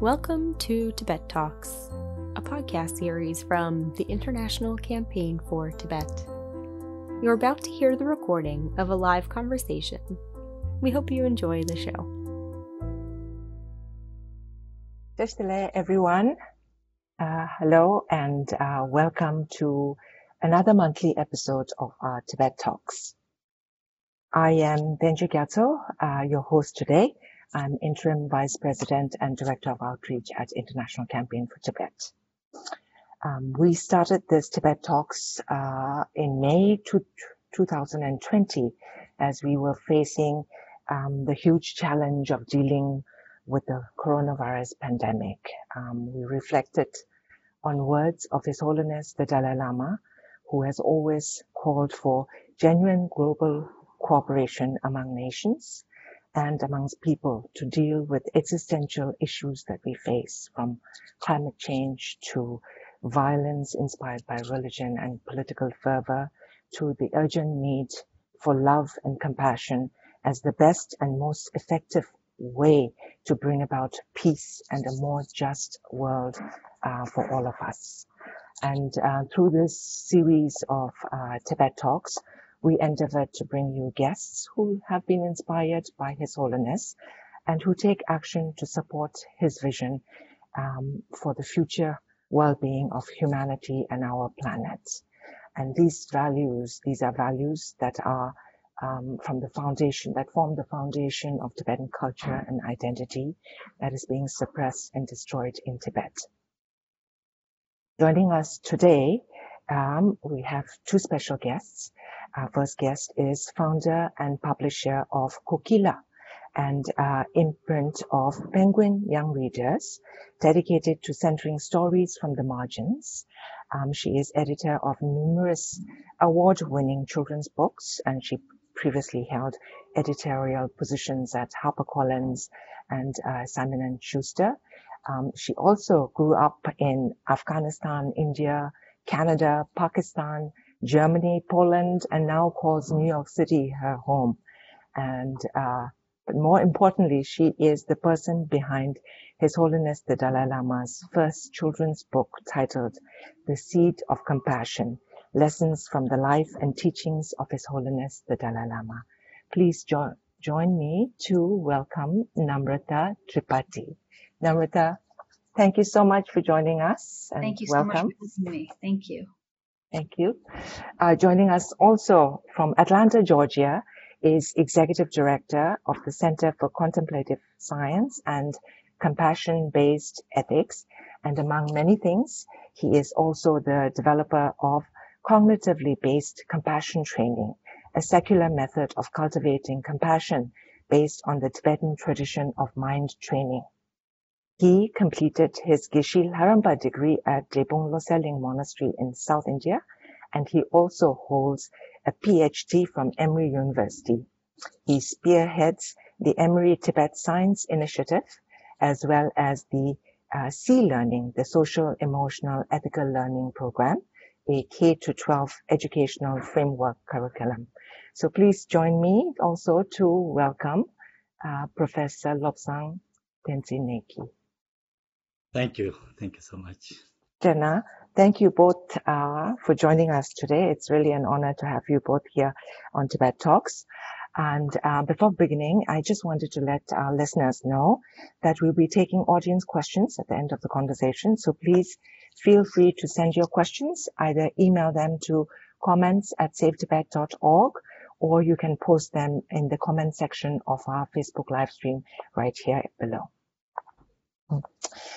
Welcome to Tibet Talks, a podcast series from the International Campaign for Tibet. You're about to hear the recording of a live conversation. We hope you enjoy the show. Deshtele, everyone. Uh, hello and uh, welcome to another monthly episode of our Tibet Talks. I am Tencho Gyatso, uh, your host today. I'm Interim Vice President and Director of Outreach at International Campaign for Tibet. Um, we started this Tibet Talks uh, in May to 2020 as we were facing um, the huge challenge of dealing with the coronavirus pandemic. Um, we reflected on words of His Holiness the Dalai Lama, who has always called for genuine global cooperation among nations and amongst people to deal with existential issues that we face from climate change to violence inspired by religion and political fervor to the urgent need for love and compassion as the best and most effective way to bring about peace and a more just world uh, for all of us. And uh, through this series of uh, Tibet Talks, we endeavor to bring you guests who have been inspired by His Holiness and who take action to support his vision um, for the future well-being of humanity and our planet. And these values, these are values that are um, from the foundation, that form the foundation of Tibetan culture and identity that is being suppressed and destroyed in Tibet. Joining us today, um, we have two special guests. Our first guest is founder and publisher of Kokila, and uh, imprint of Penguin Young Readers, dedicated to centering stories from the margins. Um, she is editor of numerous award-winning children's books, and she previously held editorial positions at HarperCollins and uh, Simon and Schuster. Um, she also grew up in Afghanistan, India, Canada, Pakistan, Germany, Poland, and now calls New York City her home. And uh, but more importantly, she is the person behind His Holiness the Dalai Lama's first children's book titled The Seed of Compassion, Lessons from the Life and Teachings of His Holiness the Dalai Lama. Please jo- join me to welcome Namrata Tripathi. Namrata, thank you so much for joining us. And thank you welcome. so much for to me. Thank you. Thank you. Uh, joining us also from Atlanta, Georgia, is Executive Director of the Center for Contemplative Science and Compassion-Based Ethics. And among many things, he is also the developer of cognitively based compassion training, a secular method of cultivating compassion based on the Tibetan tradition of mind training. He completed his Geshe Lharampa degree at Drepung Loseling Monastery in South India, and he also holds a PhD from Emory University. He spearheads the Emory Tibet Science Initiative, as well as the uh, SEE Learning, the Social, Emotional, Ethical Learning Program, a K-12 educational framework curriculum. So please join me also to welcome uh, Professor Lobsang Negi. Thank you. Thank you so much. Jenna, thank you both uh, for joining us today. It's really an honor to have you both here on Tibet Talks. And uh, before beginning, I just wanted to let our listeners know that we'll be taking audience questions at the end of the conversation. So please feel free to send your questions, either email them to comments at savetibet.org or you can post them in the comment section of our Facebook live stream right here below.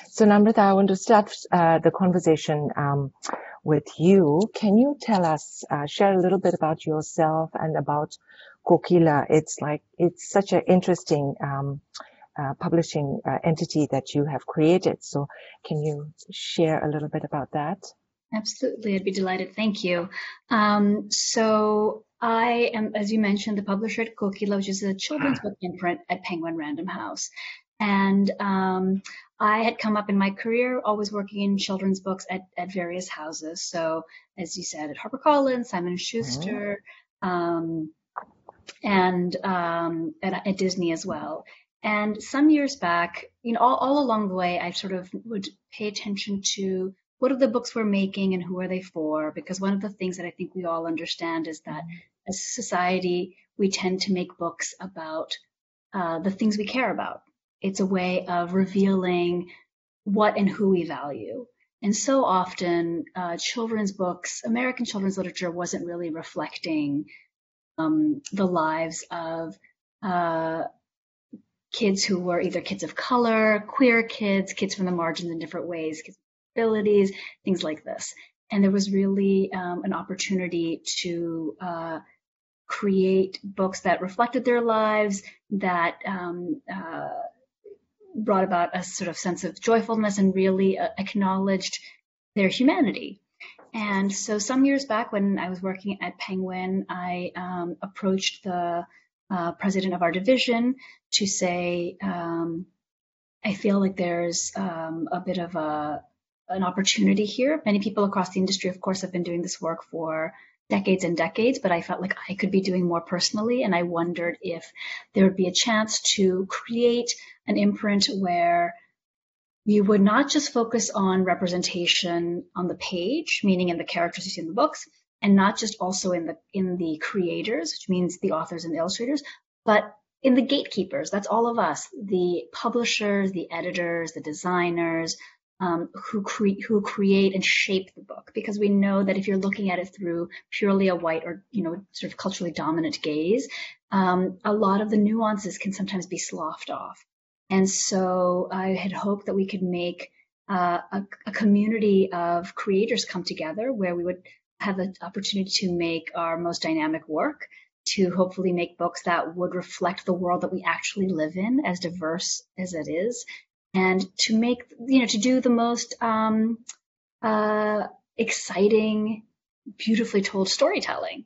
So Namrata, I want to start uh, the conversation um, with you. Can you tell us, uh, share a little bit about yourself and about Kokila? It's like it's such an interesting um, uh, publishing uh, entity that you have created. So can you share a little bit about that? Absolutely, I'd be delighted. Thank you. Um, so I am, as you mentioned, the publisher at Kokila, which is a children's book imprint at Penguin Random House. And um, I had come up in my career always working in children's books at, at various houses. So, as you said, at HarperCollins, Simon Schuster, um, and um, at, at, Disney as well. And some years back, you know, all, all along the way, I sort of would pay attention to what are the books we're making and who are they for? Because one of the things that I think we all understand is that as a society, we tend to make books about uh, the things we care about. It's a way of revealing what and who we value. And so often, uh, children's books, American children's literature wasn't really reflecting um, the lives of uh, kids who were either kids of color, queer kids, kids from the margins in different ways, kids with abilities, things like this. And there was really um, an opportunity to uh, create books that reflected their lives, that um, uh, brought about a sort of sense of joyfulness and really uh, acknowledged their humanity. And so some years back when I was working at Penguin, I um, approached the uh, president of our division to say, um, I feel like there's um, a bit of a an opportunity here. Many people across the industry, of course, have been doing this work for decades and decades, but I felt like I could be doing more personally. And I wondered if there would be a chance to create an imprint where you would not just focus on representation on the page, meaning in the characters you see in the books, and not just also in the in the creators, which means the authors and the illustrators, but in the gatekeepers. That's all of us, the publishers, the editors, the designers, um, who create who create and shape the book. Because we know that if you're looking at it through purely a white or you know sort of culturally dominant gaze, um, a lot of the nuances can sometimes be sloughed off. And so I had hoped that we could make uh, a, a community of creators come together where we would have the opportunity to make our most dynamic work, to hopefully make books that would reflect the world that we actually live in, as diverse as it is, and to make, you know, to do the most um, uh, exciting, beautifully told storytelling.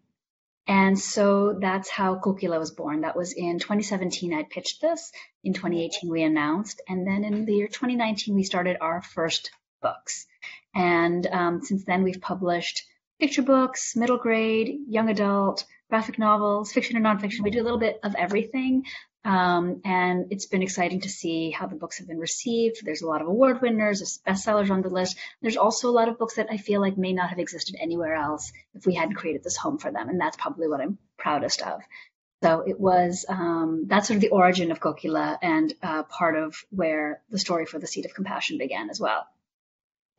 And so that's how Kokila was born. That was in 2017, I pitched this. In 2018, we announced. And then in the year 2019, we started our first books. And um, since then, we've published picture books, middle grade, young adult, graphic novels, fiction and nonfiction. We do a little bit of everything. Um, and it's been exciting to see how the books have been received. There's a lot of award winners, bestsellers on the list. There's also a lot of books that I feel like may not have existed anywhere else if we hadn't created this home for them. And that's probably what I'm proudest of. So it was, um, that's sort of the origin of Kokila and uh, part of where the story for the Seed of Compassion began as well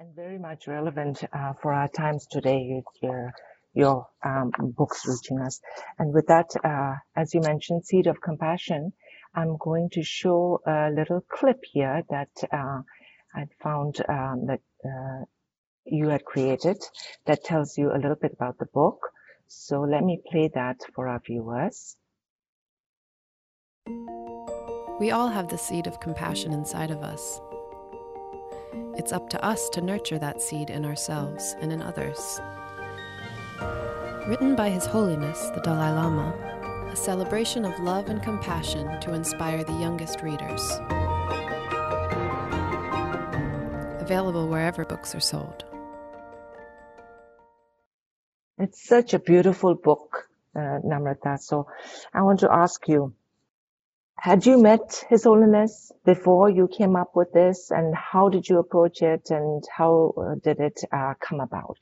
and very much relevant uh, for our times today your your um, books reaching us. And with that, uh, as you mentioned, Seed of Compassion, I'm going to show a little clip here that uh, I found um, that uh, you had created that tells you a little bit about the book. So let me play that for our viewers. We all have the seed of compassion inside of us. It's up to us to nurture that seed in ourselves and in others. Written by His Holiness the Dalai Lama, a celebration of love and compassion to inspire the youngest readers. Available wherever books are sold. It's such a beautiful book, uh, Namrata. So I want to ask you, had you met His Holiness before you came up with this, and how did you approach it, and how uh, did it uh, come about?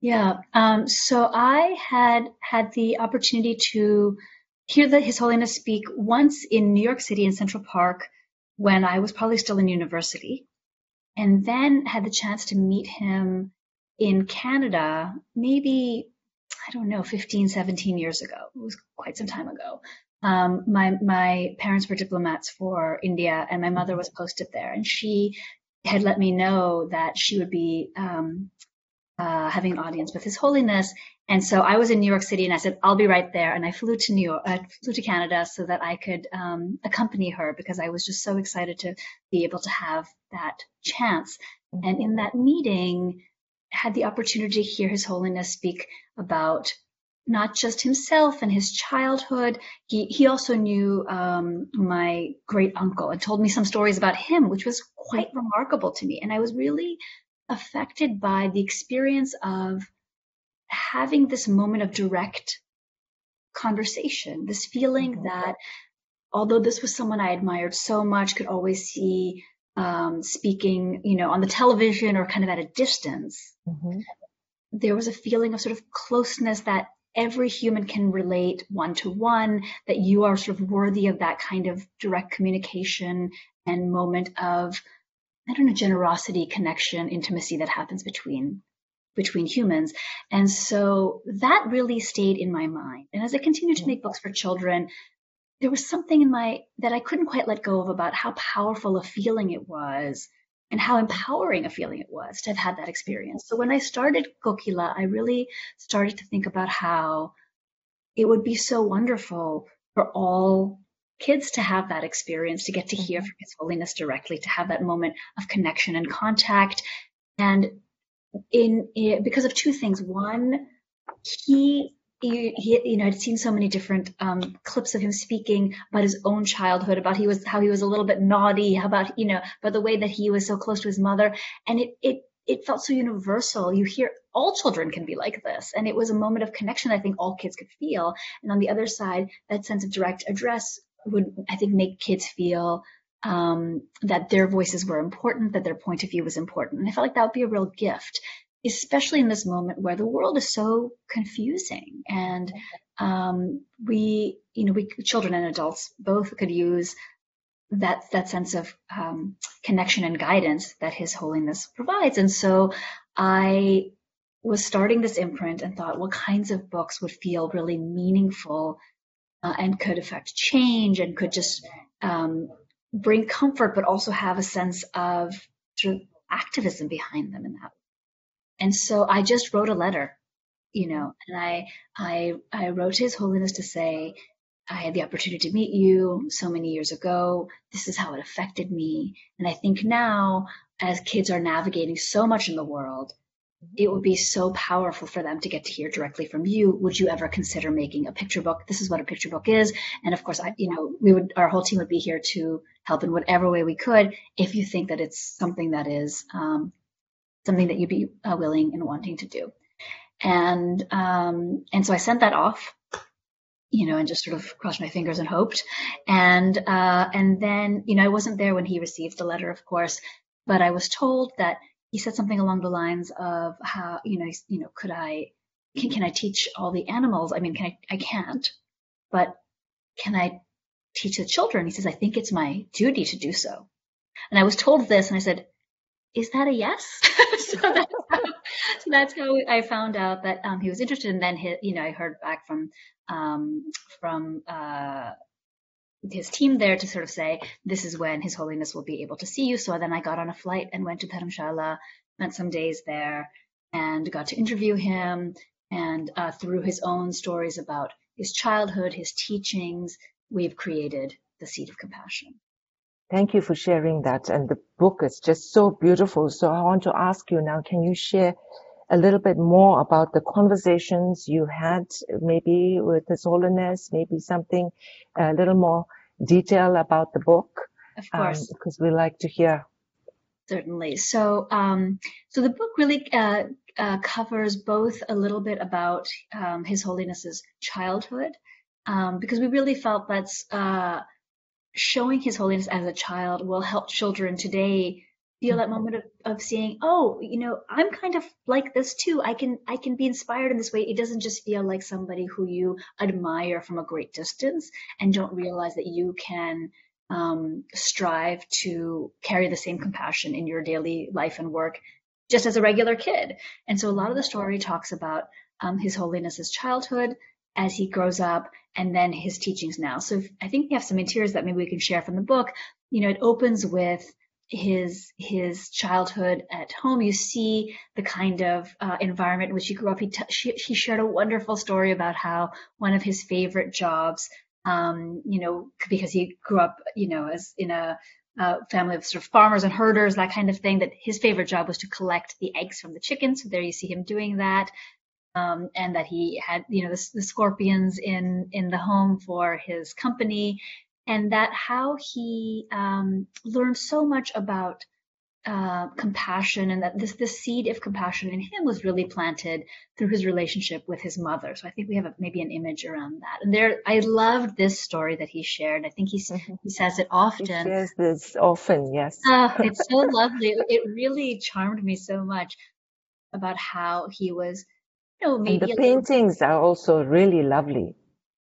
Yeah, um, so I had had the opportunity to hear the, His Holiness speak once in New York City in Central Park when I was probably still in university, and then had the chance to meet him in Canada, maybe I don't know, 15, 17 years ago. It was quite some time ago. Um, my my parents were diplomats for India, and my mother was posted there, and she had let me know that she would be um, uh, having an audience with His Holiness. And so I was in New York City, and I said I'll be right there. And I flew to New York, I flew to Canada so that I could um, accompany her because I was just so excited to be able to have that chance. And in that meeting, had the opportunity to hear His Holiness speak about not just himself and his childhood. He he also knew um, my great uncle and told me some stories about him, which was quite remarkable to me. And I was really affected by the experience of having this moment of direct conversation, this feeling mm-hmm. that although this was someone I admired so much, could always see um, speaking, you know, on the television or kind of at a distance, mm-hmm. there was a feeling of sort of closeness that every human can relate one to one, that you are sort of worthy of that kind of direct communication and moment of, I don't know, generosity, connection, intimacy that happens between between humans. And so that really stayed in my mind. And as I continued to mm-hmm. make books for children, there was something in my that I couldn't quite let go of about how powerful a feeling it was and how empowering a feeling it was to have had that experience. So when I started Kokila, I really started to think about how it would be so wonderful for all kids to have that experience, to get to hear mm-hmm. from His Holiness directly, to have that moment of connection and contact. And in, in because of two things. One, he he, he, you know, I'd seen so many different um, clips of him speaking about his own childhood, about he was how he was a little bit naughty, how about you know, about the way that he was so close to his mother, and it it it felt so universal. You hear all children can be like this, and it was a moment of connection I think all kids could feel. And on the other side, that sense of direct address would I think make kids feel um, that their voices were important, that their point of view was important, and I felt like that would be a real gift especially in this moment where the world is so confusing and um, we, you know, we children and adults both could use that that sense of um, connection and guidance that His Holiness provides. And so I was starting this imprint and thought, what kinds of books would feel really meaningful uh, and could affect change and could just um, bring comfort, but also have a sense of sort of activism behind them in that and so I just wrote a letter, you know, and I, I, I wrote to His Holiness to say, I had the opportunity to meet you so many years ago. This is how it affected me. And I think now, as kids are navigating so much in the world, it would be so powerful for them to get to hear directly from you. Would you ever consider making a picture book? This is what a picture book is. And of course, I, you know, we would, our whole team would be here to help in whatever way we could if you think that it's something that is um, something that you'd be uh, willing and wanting to do. And um, and so I sent that off, you know, and just sort of crossed my fingers and hoped. And uh, and then you know I wasn't there when he received the letter, of course, but I was told that he said something along the lines of how you know you know could I can, can I teach all the animals? I mean, can I I can't, but can I teach the children? He says I think it's my duty to do so. And I was told this, and I said, is that a yes? so, that's how, so, that's how, I found out that um, he was interested. And then, his, you know, I heard back from um, from uh, his team there to sort of say, this is when His Holiness will be able to see you. So then I got on a flight and went to Dharamshala, spent some days there, and got to interview him. And uh, through his own stories about his childhood, his teachings, we've created the Seed of Compassion. Thank you for sharing that. And the book is just so beautiful. So I want to ask you now, can you share a little bit more about the conversations you had maybe with His Holiness, maybe something a little more detail about the book? Of course. Um, because we like to hear. Certainly. So, um, so the book really uh, uh, covers both a little bit about um, His Holiness's childhood, um, because we really felt that's uh, showing his holiness as a child will help children today feel that mm-hmm. moment of, of seeing oh you know i'm kind of like this too. I can i can be inspired in this way. It doesn't just feel like somebody who you admire from a great distance and don't realize that you can um, strive to carry the same compassion in your daily life and work just as a regular kid. And so a lot of the story talks about um, his holiness's childhood as he grows up and then his teachings now. So I think we have some interiors that maybe we can share from the book. You know, it opens with his his childhood at home. You see the kind of uh, environment in which he grew up. He t- she, he shared a wonderful story about how one of his favorite jobs, um, you know, because he grew up, you know, as in a family of sort of farmers and herders, that kind of thing, that his favorite job was to collect the eggs from the chickens. So there you see him doing that um, and that he had, you know, the, the scorpions in in the home for his company, and that how he um, learned so much about uh, compassion and that this this seed of compassion in him was really planted through his relationship with his mother. So I think we have a, maybe an image around that. And there, I loved this story that he shared. I think he's mm-hmm. he says it often. He shares this often, yes. oh, it's so lovely. It really charmed me so much about how he was. Know, maybe and the paintings little... are also really lovely.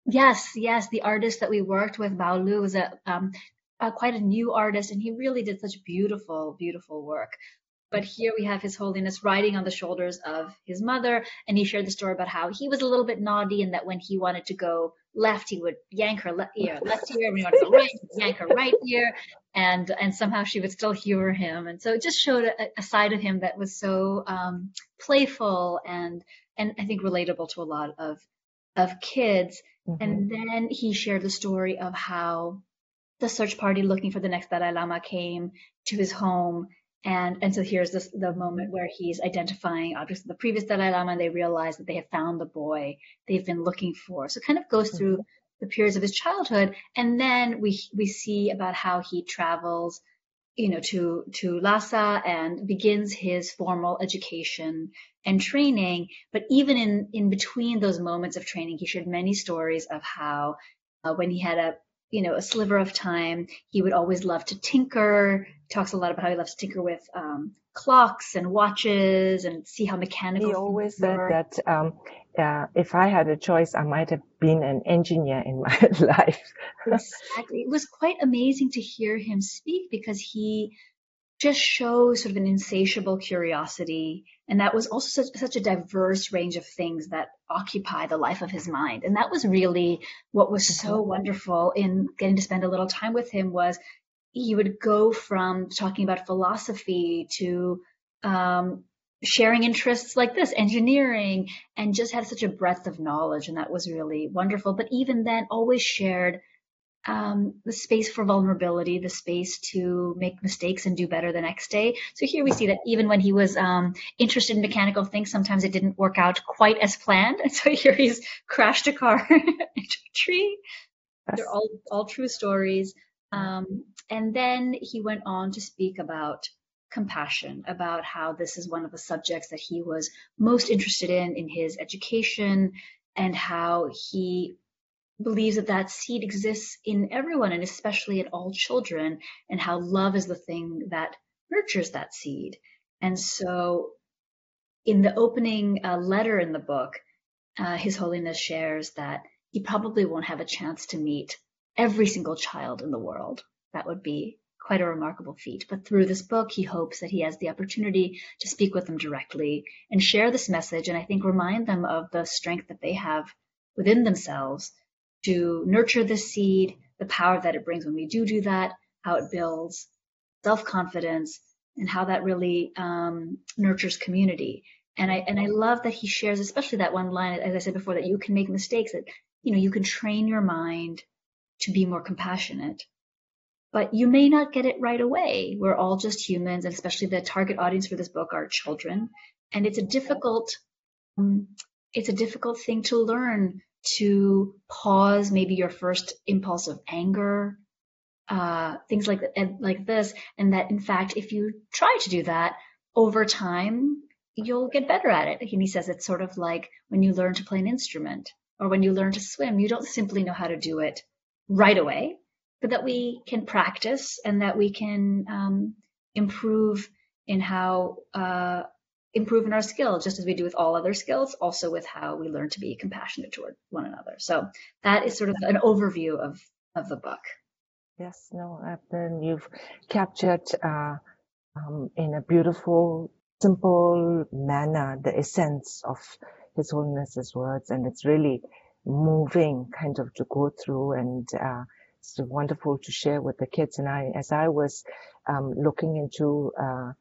Yes, yes. The artist that we worked with, Bao Luu, was a um, uh, quite a new artist, and he really did such beautiful, beautiful work. But here we have His Holiness riding on the shoulders of his mother, and he shared the story about how he was a little bit naughty, and that when he wanted to go left, he would yank her le- ear, left ear, when he wanted to go right, yank her right ear, and and somehow she would still humor him, and so it just showed a, a side of him that was so um, playful and and I think relatable to a lot of of kids. Mm-hmm. And then he shared the story of how the search party looking for the next Dalai Lama came to his home. And, and so here's this, the moment where he's identifying objects of the previous Dalai Lama and they realize that they have found the boy they've been looking for. So it kind of goes mm-hmm. through the periods of his childhood. And then we, we see about how he travels, you know, to, to Lhasa and begins his formal education and training. But even in, in between those moments of training, he shared many stories of how uh, when he had a you know, a sliver of time. He would always love to tinker. He talks a lot about how he loves to tinker with um, clocks and watches and see how mechanical. He always said that um, uh, if I had a choice, I might have been an engineer in my life. exactly. It was quite amazing to hear him speak because he just shows sort of an insatiable curiosity. And that was also such, such, a diverse range of things that occupy the life of his mind. And that was really what was so mm-hmm. wonderful in getting to spend a little time with him was he would go from talking about philosophy to um, sharing interests like this, engineering, and just had such a breadth of knowledge. And that was really wonderful. But even then, always shared um, the space for vulnerability, the space to make mistakes and do better the next day. So here we see that even when he was um, interested in mechanical things, sometimes it didn't work out quite as planned. And so here he's crashed a car into a tree. They're all all true stories. Um, and then he went on to speak about compassion, about how this is one of the subjects that he was most interested in in his education, and how he believes that that seed exists in everyone and especially in all children and how love is the thing that nurtures that seed. And so in the opening uh, letter in the book, uh, His Holiness shares that he probably won't have a chance to meet every single child in the world. That would be quite a remarkable feat. But through this book, he hopes that he has the opportunity to speak with them directly and share this message and I think remind them of the strength that they have within themselves to nurture the seed, the power that it brings when we do do that, how it builds self-confidence, and how that really um, nurtures community. And I and I love that he shares, especially that one line, as I said before, that you can make mistakes. That you know you can train your mind to be more compassionate, but you may not get it right away. We're all just humans, and especially the target audience for this book are children, and it's a difficult um, it's a difficult thing to learn to pause maybe your first impulse of anger, uh, things like like this, and that in fact, if you try to do that over time, you'll get better at it. And he says it's sort of like when you learn to play an instrument or when you learn to swim, you don't simply know how to do it right away, but that we can practice and that we can um, improve in how uh, improve in our skill, just as we do with all other skills, also with how we learn to be compassionate toward one another. So that is sort of an overview of, of the book. Yes, no, then you've captured uh, um, in a beautiful, simple manner the essence of His Holiness's words, and it's really moving kind of to go through and uh, it's wonderful to share with the kids. And I, as I was um, looking into uh,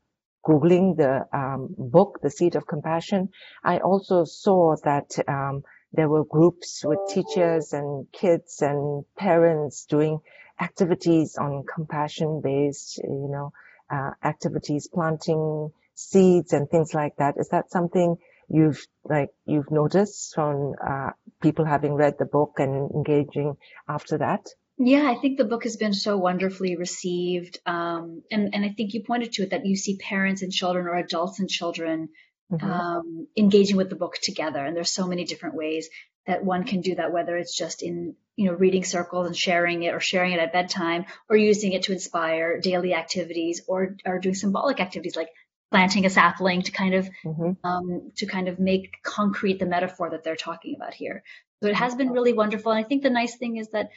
Googling the um, book, The Seed of Compassion, I also saw that um, there were groups with teachers and kids and parents doing activities on compassion based, you know, uh, activities, planting seeds and things like that. Is that something you've like you've noticed from uh, people having read the book and engaging after that? Yeah, I think the book has been so wonderfully received. Um, and, and I think you pointed to it that you see parents and children or adults and children mm-hmm. um, engaging with the book together. And there's so many different ways that one can do that, whether it's just in, you know, reading circles and sharing it or sharing it at bedtime or using it to inspire daily activities or, or doing symbolic activities like planting a sapling to kind of, mm-hmm. um, to kind of make concrete the metaphor that they're talking about here. So it has been really wonderful. And I think the nice thing is that,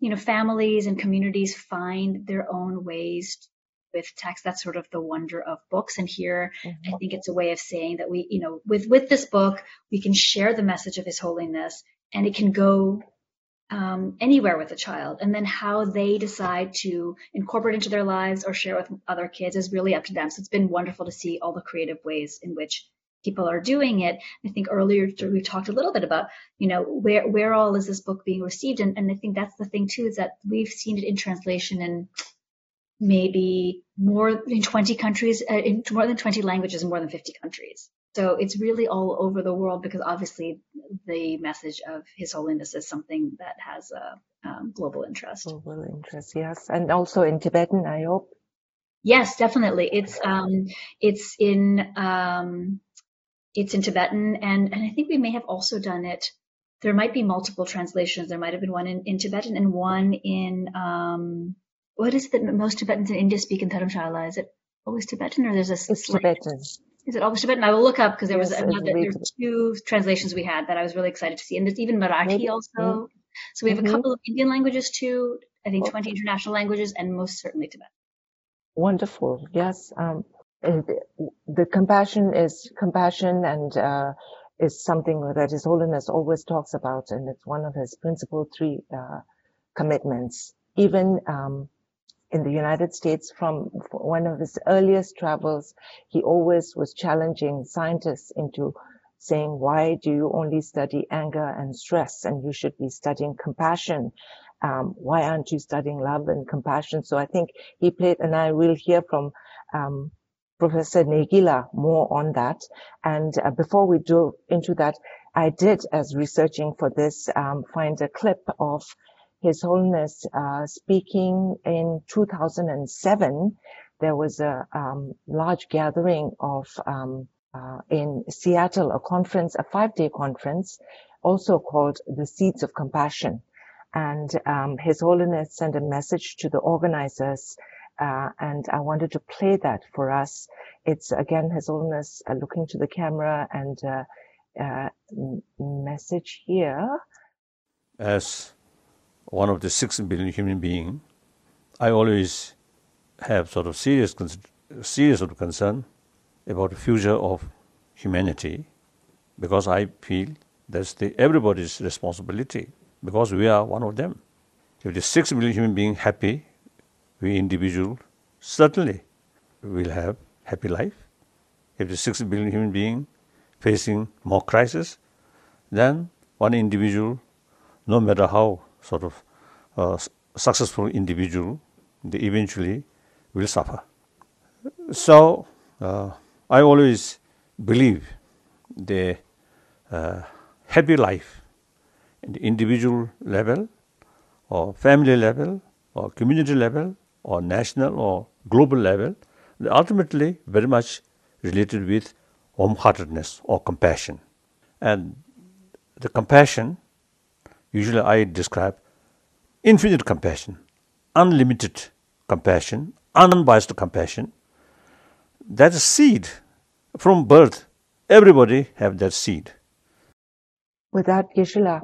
you know, families and communities find their own ways with text. That's sort of the wonder of books. And here, mm-hmm. I think it's a way of saying that we, you know, with with this book, we can share the message of His Holiness, and it can go um, anywhere with a child. And then how they decide to incorporate into their lives or share with other kids is really up to them. So it's been wonderful to see all the creative ways in which people are doing it. I think earlier we talked a little bit about, you know, where where all is this book being received, and and I think that's the thing too is that we've seen it in translation in maybe more than 20 countries, uh, in more than 20 languages in more than 50 countries. So it's really all over the world because obviously the message of His Holiness is something that has a um, global interest. Global interest, yes, and also in Tibetan, I hope. Yes, definitely. It's um, it's in um, it's in Tibetan, and and I think we may have also done it. There might be multiple translations. There might have been one in, in Tibetan and one in um, what is it that most Tibetans in India speak in Dharamshala? Is it always Tibetan or there's a it's Tibetan? Is it always Tibetan? I will look up because there yes, was another, there were two translations we had that I was really excited to see, and there's even Marathi Maybe. also. Mm-hmm. So we have mm-hmm. a couple of Indian languages too. I think 20 international languages, and most certainly Tibetan. Wonderful. Yes. Um, the compassion is compassion and uh, is something that His Holiness always talks about, and it's one of his principal three uh, commitments. Even um, in the United States from one of his earliest travels, he always was challenging scientists into saying, why do you only study anger and stress? And you should be studying compassion. Um, why aren't you studying love and compassion? So I think he played, and I will hear from um, Professor Negila more on that. And uh, before we do into that, I did, as researching for this, um, find a clip of his Holiness uh, speaking in 2007. There was a um, large gathering of um, uh, in Seattle, a conference, a five-day conference, also called the Seeds of Compassion. And um, His Holiness sent a message to the organizers, uh, and I wanted to play that for us. It's again His Holiness uh, looking to the camera and uh, uh, message here. As one of the six billion human being, I always have sort of serious, serious sort of concern about the future of humanity, because I feel that's the everybody's responsibility, because we are one of them. If the six billion human being happy, we individual certainly will have happy life. If the six billion human being facing more crisis, then one individual, no matter how sort of uh, successful individual, they eventually will suffer. So uh, I always believe the uh, happy life in the individual level or family level or community level or national or global level, ultimately very much related with warm-heartedness or compassion. And the compassion usually I describe infinite compassion, unlimited compassion, unbiased compassion. That seed from birth. Everybody have that seed. With that, Geshe-la,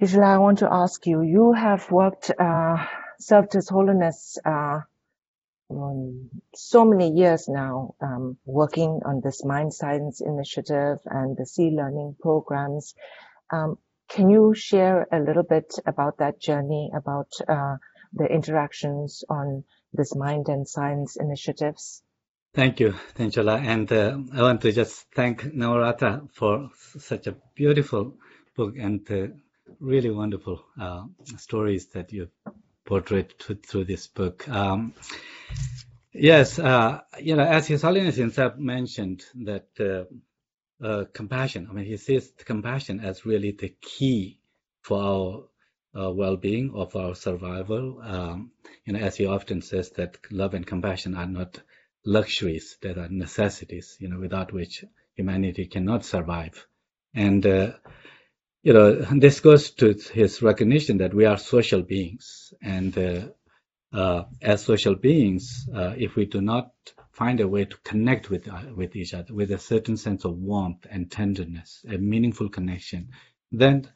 Geshe-la, I want to ask you, you have worked, uh, served His Holiness uh, so many years now, um, working on this Mind Science Initiative and the SEE Learning programs. Um, can you share a little bit about that journey, about uh, the interactions on this mind and science initiatives? Thank you, Tenchola. And uh, I want to just thank Namrata for such a beautiful book and uh, really wonderful uh, stories that you've portrayed through this book. Um, yes, uh, you know, as His Holiness himself mentioned that uh, uh, compassion. I mean, he sees compassion as really the key for our uh, well-being, of our survival. Um, you know, as he often says, that love and compassion are not luxuries; they are necessities. You know, without which humanity cannot survive. And uh, you know, this goes to his recognition that we are social beings, and uh, uh, as social beings, uh, if we do not find a way to connect with uh, with each other with a certain sense of warmth and tenderness, a meaningful connection, then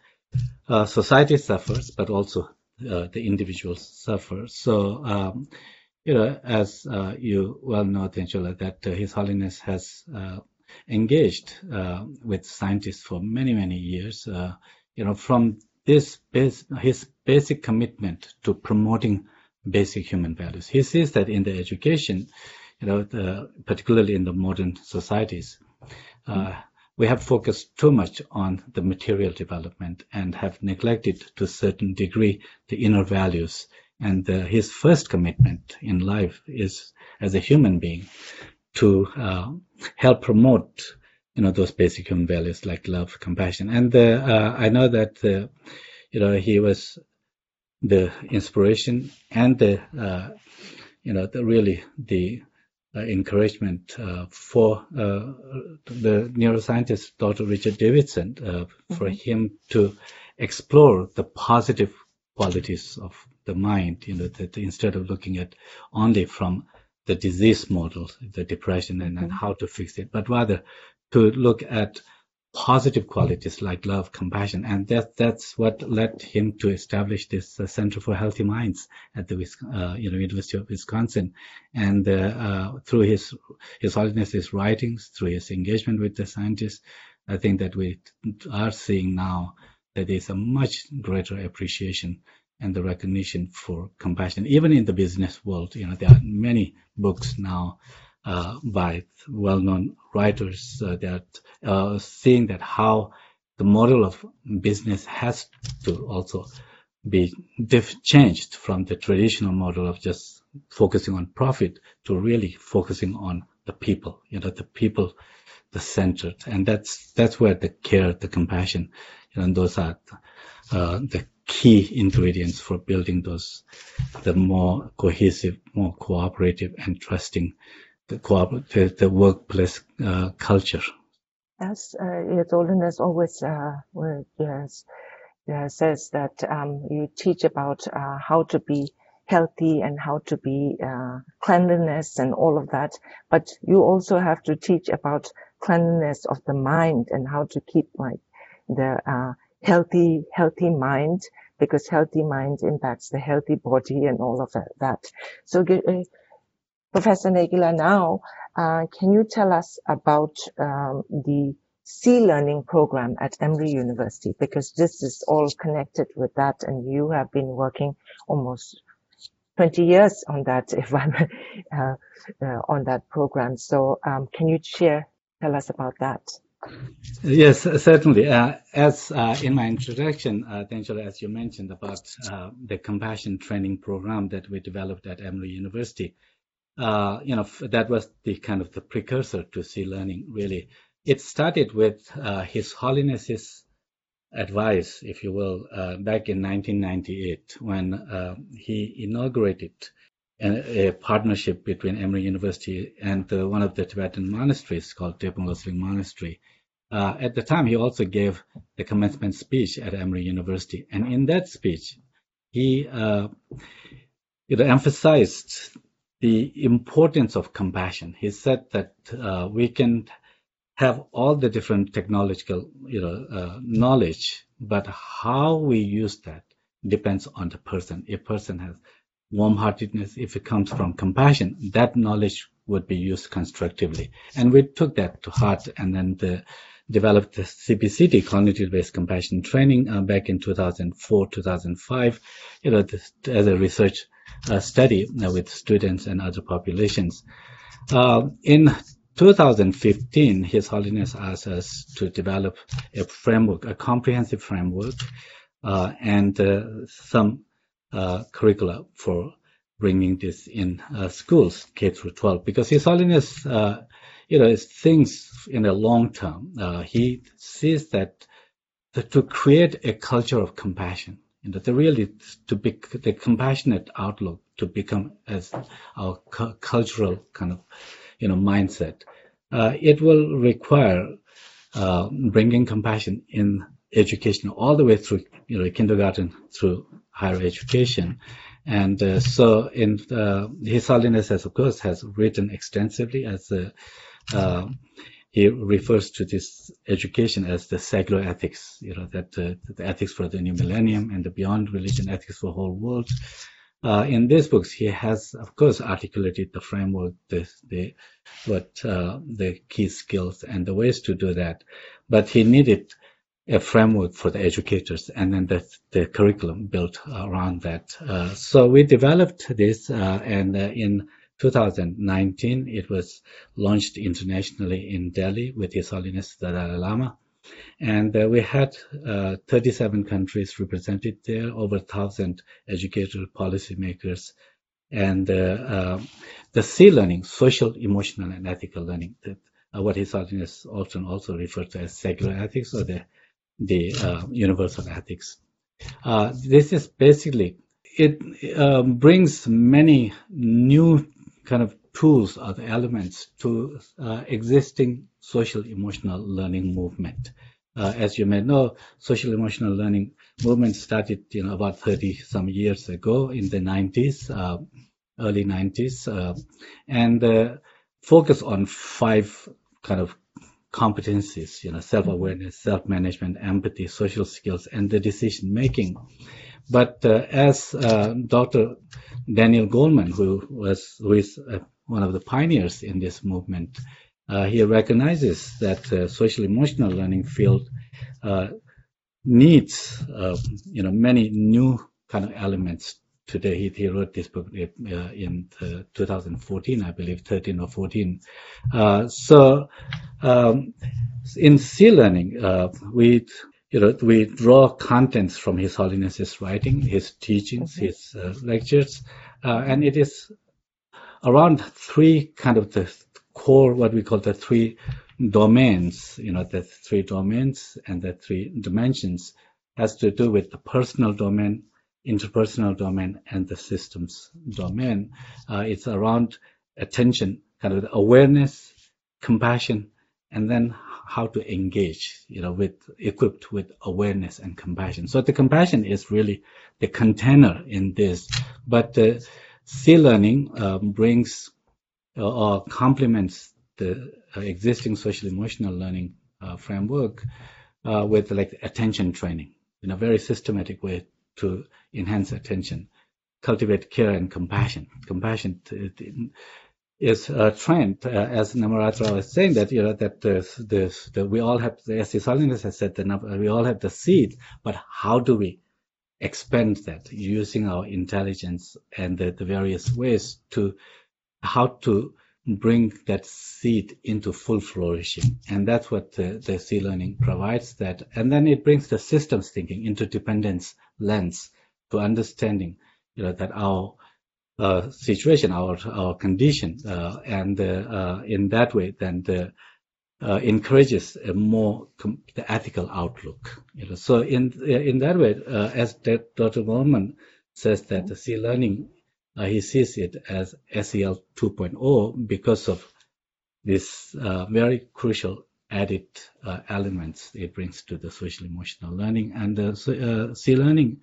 uh, society suffers, but also uh, the individual suffers. So, um, you know, as you well know, Tenchola, that His Holiness has engaged with scientists for many, many years. you know, from this base, his basic commitment to promoting basic human values. He sees that in the education, you know, the, particularly in the modern societies, uh, we have focused too much on the material development and have neglected to a certain degree the inner values. And uh, his first commitment in life is, as a human being, to uh, help promote, you know, those basic human values like love, compassion. And uh, I know that, uh, you know, he was the inspiration and the uh, you know the really the uh, encouragement uh, for uh, the neuroscientist Dr. Richard Davidson uh, for mm-hmm. him to explore the positive qualities of the mind. You know that instead of looking at only from the disease model, the depression and, mm-hmm. and how to fix it, but rather to look at positive qualities like love, compassion, and that that's what led him to establish this uh, Center for Healthy Minds at the uh, you know University of Wisconsin. And uh, uh, through his His Holiness's writings, through his engagement with the scientists, I think that we are seeing now that there's a much greater appreciation and the recognition for compassion, even in the business world. You know, there are many books now uh, by well-known writers uh, that uh, seeing that how the model of business has to also be diff- changed from the traditional model of just focusing on profit to really focusing on the people, you know, the people, the centered, and that's that's where the care, the compassion, you know, those are uh, the key ingredients for building those the more cohesive, more cooperative, and trusting the, the, the workplace uh, culture. As uh, His Holiness always uh, yes, uh, says that um, you teach about uh, how to be healthy and how to be uh, cleanliness and all of that, but you also have to teach about cleanliness of the mind and how to keep like the uh, healthy healthy mind because healthy mind impacts the healthy body and all of that. So Professor Nagila, now, uh, can you tell us about um, the SEE Learning program at Emory University? Because this is all connected with that, and you have been working almost 20 years on that, if I'm uh, uh, on that program. So, um, can you share, tell us about that? Yes, certainly. Uh, as uh, in my introduction, uh, as you mentioned about uh, the compassion training program that we developed at Emory University, uh, you know, that was the kind of the precursor to SEE Learning, really. It started with uh, His Holiness's advice, if you will, uh, back in 1998 when he inaugurated a, a, partnership between Emory University and uh, one of the Tibetan monasteries called Drepung Loseling Monastery. Uh, at the time, he also gave the commencement speech at Emory University, and in that speech, he you know, emphasized the importance of compassion. He said that uh, we can have all the different technological, you know, uh, knowledge, but how we use that depends on the person. If person has warm-heartedness, if it comes from compassion, that knowledge would be used constructively. And we took that to heart and then the, developed the CBCT, cognitive-based compassion training, uh, back in 2004, 2005, you know, as a research uh, study uh, with students and other populations. Uh, in 2015, His Holiness asked us to develop a framework, a comprehensive framework, uh, and uh, some curricula for bringing this in schools, K through 12, because His Holiness, you know, thinks in the long term. he sees that, that to create a culture of compassion, You know, the really to be the compassionate outlook to become as our cu- cultural kind of, you know, mindset. Uh, it will require uh, bringing compassion in education all the way through, you know, kindergarten through higher education. And uh, so, in uh, His Holiness, has, of course, has written extensively as uh, he refers to this education as the secular ethics, you know, that uh, the ethics for the new millennium and the beyond religion ethics for the whole world. Uh, in these books, he has, of course, articulated the framework, the, the what uh, the key skills and the ways to do that. But he needed a framework for the educators, and then the, the curriculum built around that. Uh, so we developed this, uh, and uh, in 2019, it was launched internationally in Delhi with His Holiness the Dalai Lama. And uh, we had uh, 37 countries represented there, over 1,000 educators, policymakers, and uh, the SEE Learning, social, emotional, and ethical learning, that what His Holiness often also referred to as secular ethics or the, the uh, universal ethics. Uh, this is basically, it um, brings many new kind of tools or elements to uh, existing social emotional learning movement. Uh, as you may know, social emotional learning movement started, you know, about 30 some years ago in the 90s, uh, early 90s, uh, and uh, focus on five kind of competencies, you know, self-awareness, self-management, empathy, social skills, and the decision making. But uh, as uh, Dr. Daniel Goleman, who was who is uh, one of the pioneers in this movement, uh, he recognizes that uh, social emotional learning field uh, needs you know many new kind of elements. Today, he, he wrote this book in 2014, I believe, 13 or 14. so, um, in SEE Learning, we you know, we draw contents from His Holiness's writing, his teachings, mm-hmm. his uh, lectures, uh, and it is around three kind of the core, what we call the three domains, you know, the three domains and the three dimensions has to do with the personal domain, interpersonal domain, and the systems domain. Uh, it's around attention, kind of awareness, compassion, and then how to engage, you know, with equipped with awareness and compassion. So the compassion is really the container in this, but the SEE Learning um, brings uh, or complements the uh, existing social emotional learning uh, framework uh, with like attention training in a very systematic way to enhance attention, cultivate care and compassion. Compassion to, is a trend, uh, as Namrata was saying that you know that this, this, the, we all have, as His Holiness has said, that we all have the seed, but how do we expand that using our intelligence and the, the various ways to how to bring that seed into full flourishing, and that's what the, the SEE Learning provides. That, and then it brings the systems thinking into dependence lens to understanding, you know, that our uh, situation, our our condition, uh, and uh, in that way, then the encourages a more the ethical outlook. You know, so in in that way, as Dr. Goleman says that the SEE Learning, he sees it as SEL 2.0 because of this very crucial added uh, elements it brings to the social emotional learning and the uh, SEE Learning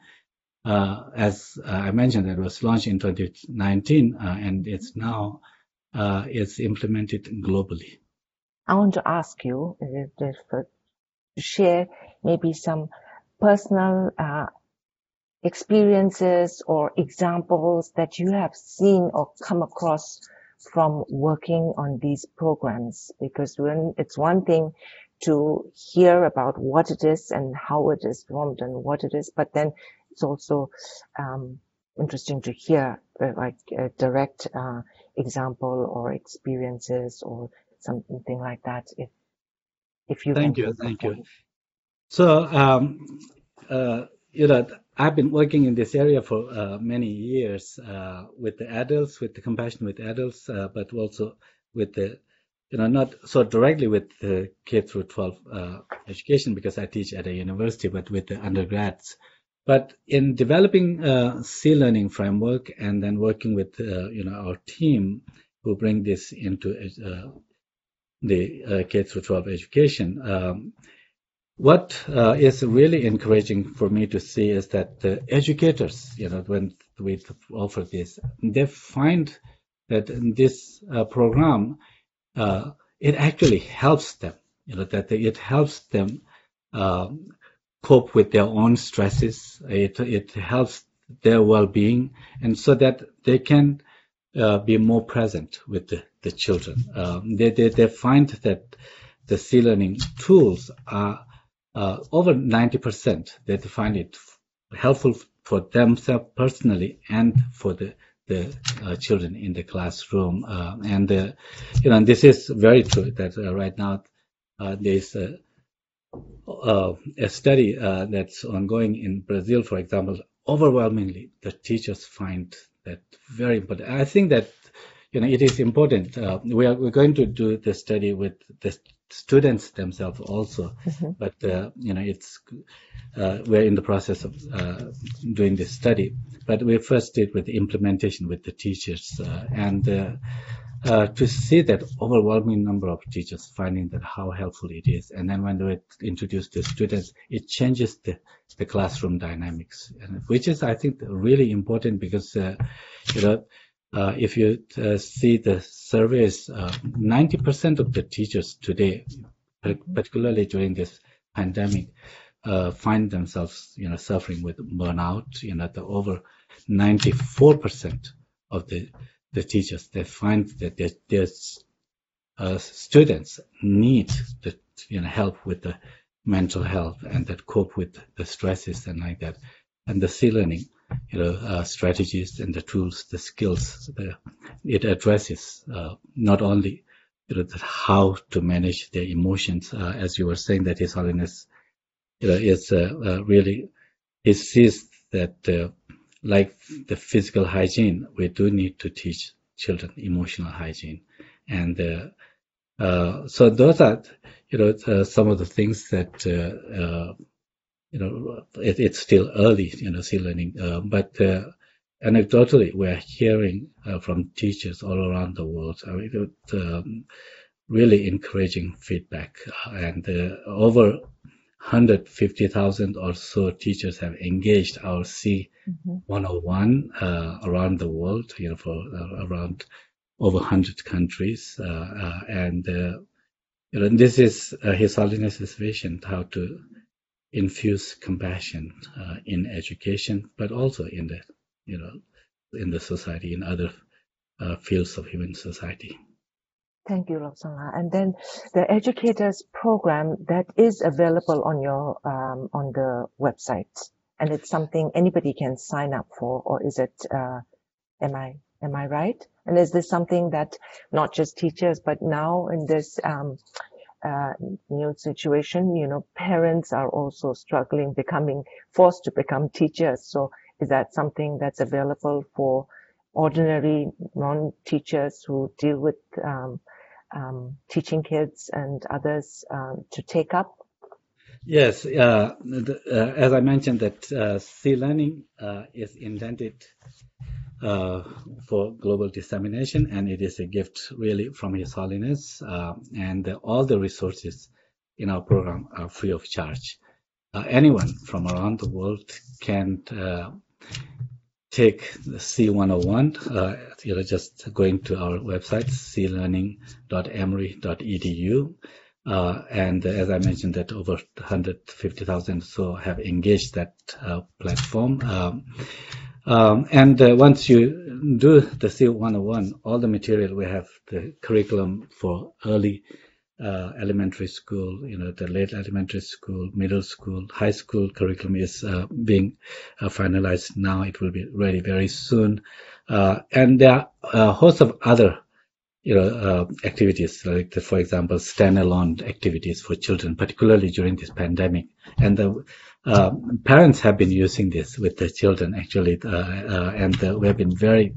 uh, as uh, I mentioned, it was launched in 2019, uh, and it's now it's implemented globally. I want to ask you to share maybe some personal experiences or examples that you have seen or come across from working on these programs because when it's one thing to hear about what it is and how it is formed and what it is but then it's also um, interesting to hear uh, like a direct uh, example or experiences or something like that. If if you thank you, thank you. So um, uh, you know, I've been working in this area for uh, many years uh, with the adults, with the compassion with adults, uh, but also with the you know, not so directly with the K through 12 education because I teach at a university, but with the undergrads. But in developing a SEE Learning framework and then working with uh, you know our team who bring this into uh, the uh, K through 12 education, um, what uh, is really encouraging for me to see is that the educators, you know, when we offer this, they find that in this uh, program, uh, it actually helps them, you know, that it helps them um, cope with their own stresses. It it helps their well-being, and so that they can uh, be more present with the, the children. Um, they, they they find that the SEE Learning tools are uh, over 90%. They find it helpful for themselves personally and for the the uh, children in the classroom. Uh, and uh, you know, and this is very true that uh, right now uh, there's a uh, a study that's ongoing in Brazil, for example, overwhelmingly the teachers find that very important. I think that you know it is important. We are we're going to do the study with the students themselves also, mm-hmm. but uh, you know it's uh, we're in the process of uh, doing this study. But we first did with the implementation with the teachers and uh, to see that overwhelming number of teachers finding that how helpful it is. And then when they introduce the students, it changes the, the classroom dynamics, and, which is, I think, really important because, uh, you know, uh, if you uh, see the surveys, 90% uh, of the teachers today, particularly during this pandemic, uh, find themselves, you know, suffering with burnout. You know, the over 94% of the the teachers, they find that their, their uh, students need the you know help with the mental health and that cope with the stresses and like that, and the SEE Learning, you know, uh, strategies and the tools, the skills, the, it addresses uh, not only you know how to manage their emotions, uh, as you were saying that His Holiness, you know, is uh, uh, really he sees that like the physical hygiene, we do need to teach children emotional hygiene. And uh, uh, so those are, you know, uh, some of the things that, uh, uh, you know, it, it's still early, you know, SEE Learning, uh, but anecdotally, we're hearing from teachers all around the world. I mean, um, really encouraging feedback and over 150,000 or so teachers have engaged our SEE mm-hmm. 101 uh, around the world, you know, for uh, around over 100 countries. Uh, uh and, uh, you know, this is uh, His Holiness's vision, how to infuse compassion in education, but also in the, you know, in the society, in other fields of human society. Thank you, Lobsang. And then the educators program that is available on your um, on the website, and it's something anybody can sign up for, or is it? Uh, am I am I right? And is this something that not just teachers, but now in this um, uh, new situation, you know, parents are also struggling, becoming forced to become teachers. So is that something that's available for ordinary non-teachers who deal with um, um, teaching kids and others um, to take up? Yes, uh, the, uh, as I mentioned, that uh, SEE Learning uh, is intended uh, for global dissemination, and it is a gift really from His Holiness. Uh, and all the resources in our program are free of charge. anyone from around the world can take the SEE 101, uh, you know, just going to our website, seelearning.emory.edu. Uh, and as I mentioned, that over 150,000 so have engaged that uh, platform. Um, um, and uh, once you do the SEE 101, all the material we have the curriculum for early uh, elementary school, you know, the late elementary school, middle school, high school curriculum is uh, being uh, finalized now. It will be ready very soon. Uh, and there are a host of other, you know, uh, activities, like, the, for example, standalone activities for children, particularly during this pandemic. And the uh, parents have been using this with their children, actually, and we have been very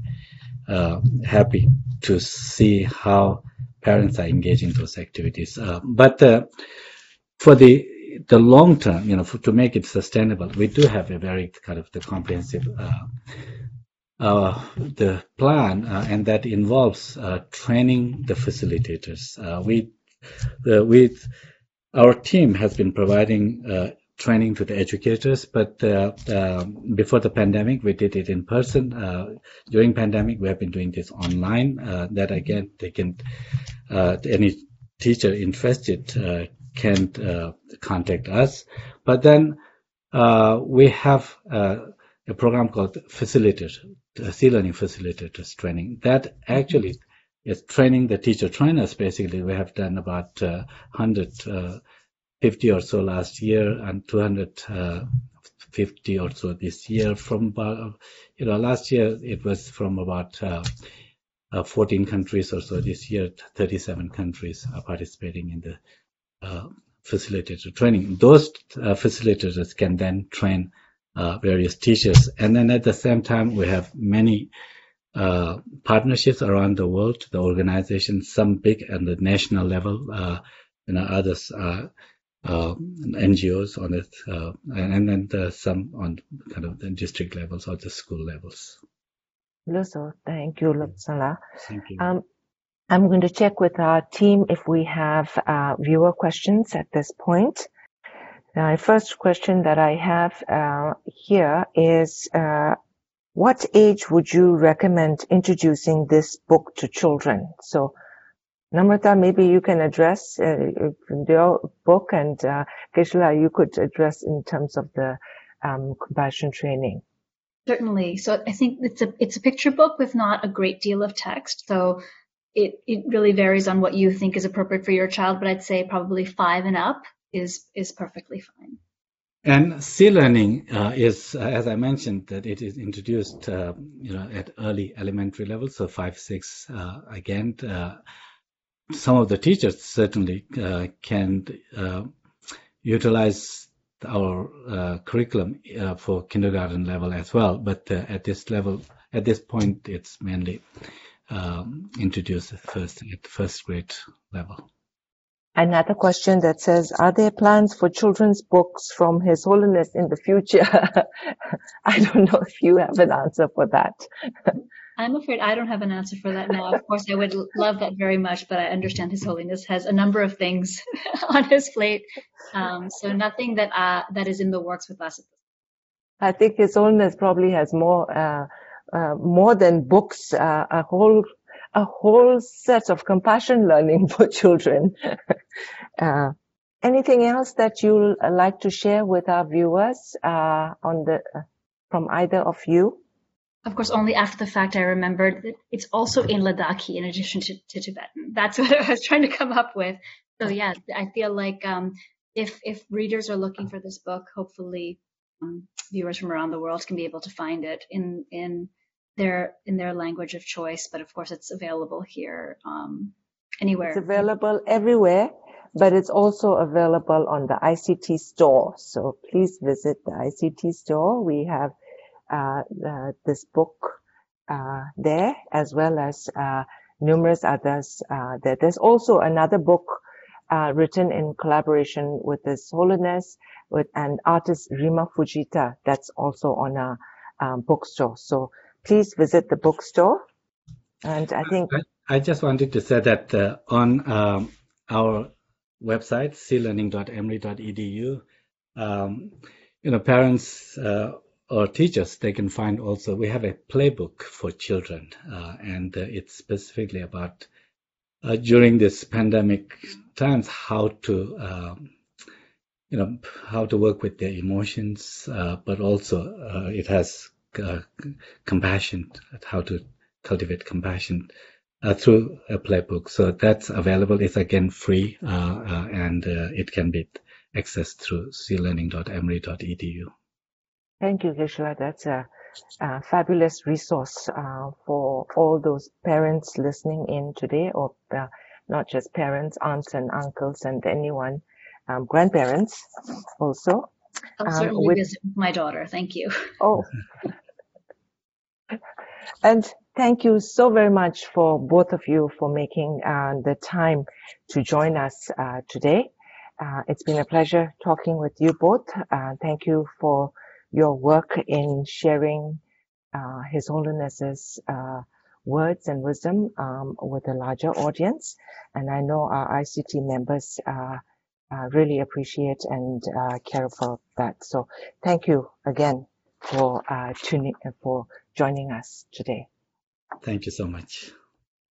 happy to see how parents are engaging those activities. Uh, but uh, for the the long term, you know, for, to make it sustainable, we do have a very kind of the comprehensive uh, uh, the plan, uh, and that involves uh, training the facilitators. Uh, we, we, our team has been providing uh, training to the educators, but um, before the pandemic, we did it in person. during pandemic, we have been doing this online. that again, they can any teacher interested can uh, contact us. But then uh, we have uh, a program called Facilitator, SEE-Learning Facilitators Training. That actually is training the teacher trainers. Basically, we have done about 150 or so last year and 250 or so this year. From you know, last year it was from about uh, 14 countries or so. This year, 37 countries are participating in the uh, facilitator training. Those uh, facilitators can then train uh, various teachers. And then at the same time, we have many uh, partnerships around the world, the organizations, some big and at the national level, uh, you know, others are uh, NGOs on it, uh, and then the, some on kind of the district levels or the school levels. Luso, thank you, Luxala. Thank you. Um, I'm going to check with our team if we have uh, viewer questions at this point. My first question that I have uh, here is, uh, what age would you recommend introducing this book to children? So, Namrata, maybe you can address uh, your book, and uh, Geshe-la, you could address in terms of the um, compassion training. Certainly. So I think it's a it's a picture book with not a great deal of text. So it, it really varies on what you think is appropriate for your child, but I'd say probably five and up is is perfectly fine. And SEE-Learning uh, is, uh, as I mentioned, that it is introduced, uh, you know, at early elementary level, so five, six. Uh, again, uh, some of the teachers certainly uh, can utilize our curriculum for kindergarten level as well. But at this level, at this point, it's mainly um, introduced first at first grade level. Another question that says, are there plans for children's books from His Holiness in the future? I don't know if you have an answer for that. I'm afraid I don't have an answer for that now. Of course, I would love that very much, but I understand His Holiness has a number of things on his plate, um, so nothing that uh, that is in the works with us. I think His Holiness probably has more uh, uh, more than books, uh, a whole a whole set of compassion learning for children. uh, anything else that you'd like to share with our viewers uh, on the from either of you? Of course, only after the fact I remembered that it's also in Ladakhi in addition to, to Tibetan. That's what I was trying to come up with. So yeah, I feel like um, if if readers are looking for this book, hopefully um, viewers from around the world can be able to find it in in their in their language of choice. But of course, it's available here um, anywhere. It's available everywhere, but it's also available on the ICT store. So please visit the ICT store. We have uh, this book uh, there, as well as uh, numerous others. Uh, there. There's also another book uh, written in collaboration with His Holiness with an artist Rima Fujita. That's also on our um, bookstore. So please visit the bookstore. And I think I, I just wanted to say that uh, on um, our website, seelearning.emory.edu, um, you know, parents uh, or teachers, they can find also, we have a playbook for children, uh, and uh, it's specifically about uh, during this pandemic times how to, um, you know, how to work with their emotions, uh, but also it has uh, compassion, how to cultivate compassion uh, through a playbook. So that's available. It's again free uh, uh and uh, it can be accessed through seelearning.emory.edu. Thank you, Geshe-la. That's a, a fabulous resource uh, for all those parents listening in today, or not just parents, aunts and uncles, and anyone, um, grandparents also. I'll um, certainly with, visit my daughter. Thank you. Oh, and thank you so very much for both of you for making uh, the time to join us uh, today. uh, it's been a pleasure talking with you both. Uh, thank you for your work in sharing uh, His Holiness's uh, words and wisdom um, with a larger audience. And I know our ICT members uh, uh, really appreciate and care for that. So thank you again for tuning for joining us today. Thank you so much.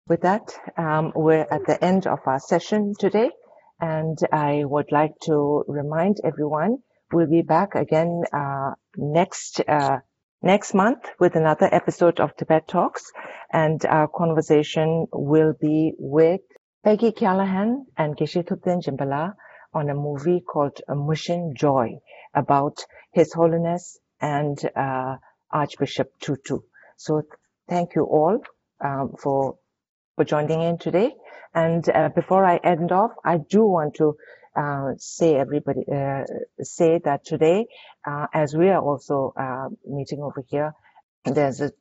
With that, um, we're at the end of our session today, and I would like to remind everyone we'll be back again uh, next uh, next month with another episode of Tibet Talks, and our conversation will be with Peggy Callahan and Geshe Jinpa-la on a movie called Mission Joy about His Holiness and uh, Archbishop Tutu. So thank you all um, for for joining in today. And uh, before I end off, I do want to uh, say everybody uh, say that today, uh, as we are also uh, meeting over here, there's a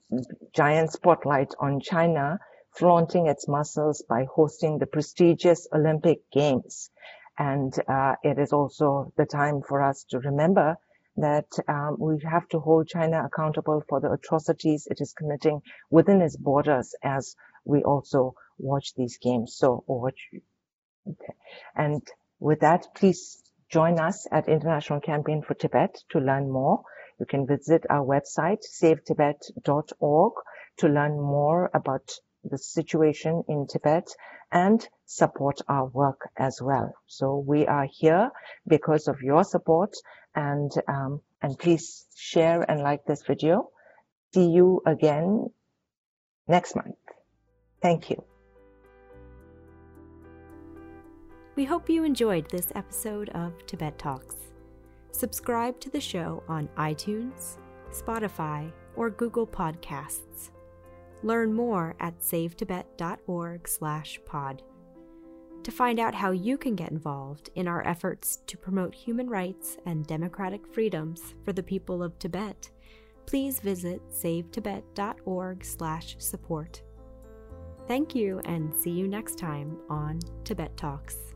giant spotlight on China flaunting its muscles by hosting the prestigious Olympic Games. And uh, it is also the time for us to remember that um, we have to hold China accountable for the atrocities it is committing within its borders as we also watch these games. So, watch. Okay. And with that, please join us at International Campaign for Tibet to learn more. You can visit our website, savetibet.org, to learn more about the situation in Tibet and support our work as well. So we are here because of your support and um, and please share and like this video. See you again next month. Thank you. We hope you enjoyed this episode of Tibet Talks. Subscribe to the show on iTunes, Spotify, or Google Podcasts. Learn more at savetibet.org/pod to find out how you can get involved in our efforts to promote human rights and democratic freedoms for the people of Tibet, please visit savetibet.org/support. Thank you and see you next time on Tibet Talks.